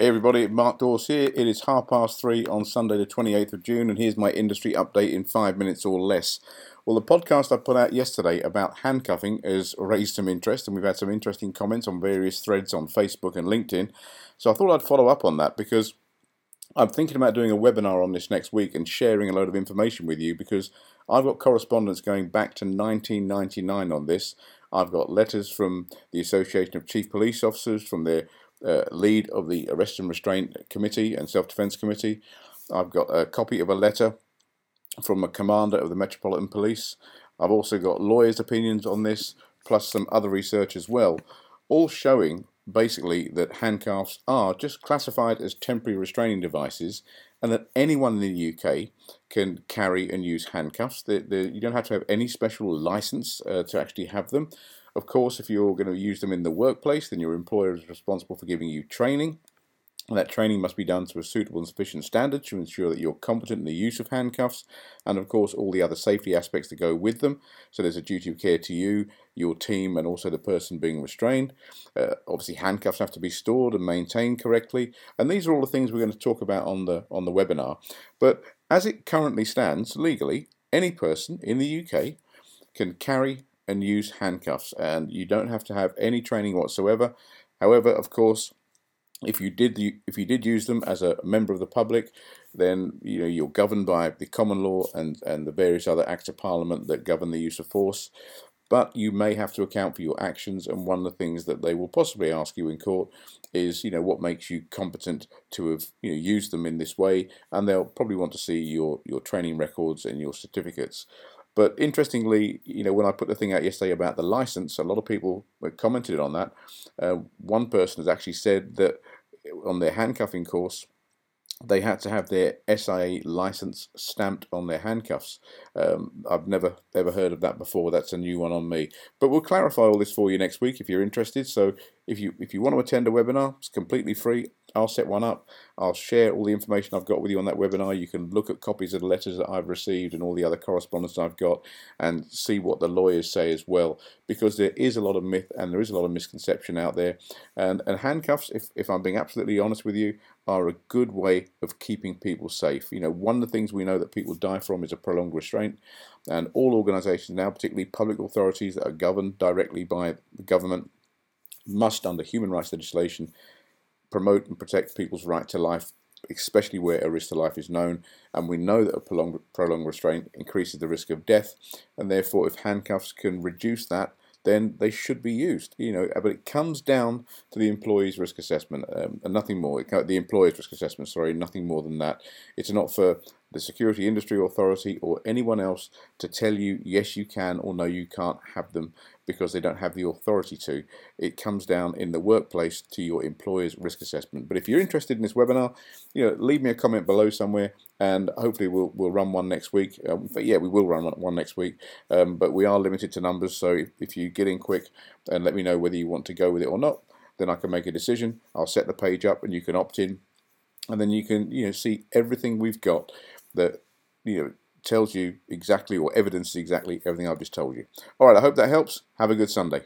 Hey everybody, Mark Dawes here. It is half past three on Sunday, the 28th of June, and here's my industry update in five minutes or less. Well, the podcast I put out yesterday about handcuffing has raised some interest, and we've had some interesting comments on various threads on Facebook and LinkedIn. So I thought I'd follow up on that because I'm thinking about doing a webinar on this next week and sharing a load of information with you because I've got correspondence going back to 1999 on this. I've got letters from the Association of Chief Police Officers, from their uh, lead of the Arrest and Restraint Committee and Self Defence Committee. I've got a copy of a letter from a commander of the Metropolitan Police. I've also got lawyers' opinions on this, plus some other research as well, all showing basically that handcuffs are just classified as temporary restraining devices and that anyone in the UK can carry and use handcuffs. They're, they're, you don't have to have any special license uh, to actually have them. Of course, if you're going to use them in the workplace, then your employer is responsible for giving you training. And that training must be done to a suitable and sufficient standard to ensure that you're competent in the use of handcuffs and, of course, all the other safety aspects that go with them. So there's a duty of care to you, your team, and also the person being restrained. Uh, obviously, handcuffs have to be stored and maintained correctly, and these are all the things we're going to talk about on the on the webinar. But as it currently stands legally, any person in the UK can carry and use handcuffs, and you don't have to have any training whatsoever. However, of course, if you did if you did use them as a member of the public, then you know you're governed by the common law and and the various other acts of parliament that govern the use of force. But you may have to account for your actions, and one of the things that they will possibly ask you in court is, you know, what makes you competent to have you know used them in this way, and they'll probably want to see your your training records and your certificates. But interestingly, you know, when I put the thing out yesterday about the license, a lot of people commented on that. Uh, one person has actually said that on their handcuffing course, they had to have their SIA license stamped on their handcuffs. Um, I've never ever heard of that before. That's a new one on me. But we'll clarify all this for you next week if you're interested. So if you if you want to attend a webinar, it's completely free. I'll set one up. I'll share all the information I've got with you on that webinar. You can look at copies of the letters that I've received and all the other correspondence I've got and see what the lawyers say as well. Because there is a lot of myth and there is a lot of misconception out there. And, and handcuffs, if, if I'm being absolutely honest with you, are a good way of keeping people safe. You know, one of the things we know that people die from is a prolonged restraint. And all organisations now, particularly public authorities that are governed directly by the government, must, under human rights legislation, promote and protect people's right to life, especially where a risk to life is known. And we know that a prolonged, prolonged restraint increases the risk of death, and therefore, if handcuffs can reduce that, then they should be used. You know, but it comes down to the employee's risk assessment um, and nothing more. It, the employer's risk assessment, sorry, nothing more than that. It's not for the Security Industry Authority or anyone else to tell you yes you can or no you can't have them because they don't have the authority to. It comes down in the workplace to your employer's risk assessment. But if you're interested in this webinar, you know, leave me a comment below somewhere, and hopefully we'll we'll run one next week. Um, but yeah, we will run one next week. Um, but we are limited to numbers, so if, if you get in quick and let me know whether you want to go with it or not, then I can make a decision. I'll set the page up, and you can opt in, and then you can you know see everything we've got that you know tells you exactly or evidences exactly everything I've just told you. All right, I hope that helps. Have a good Sunday.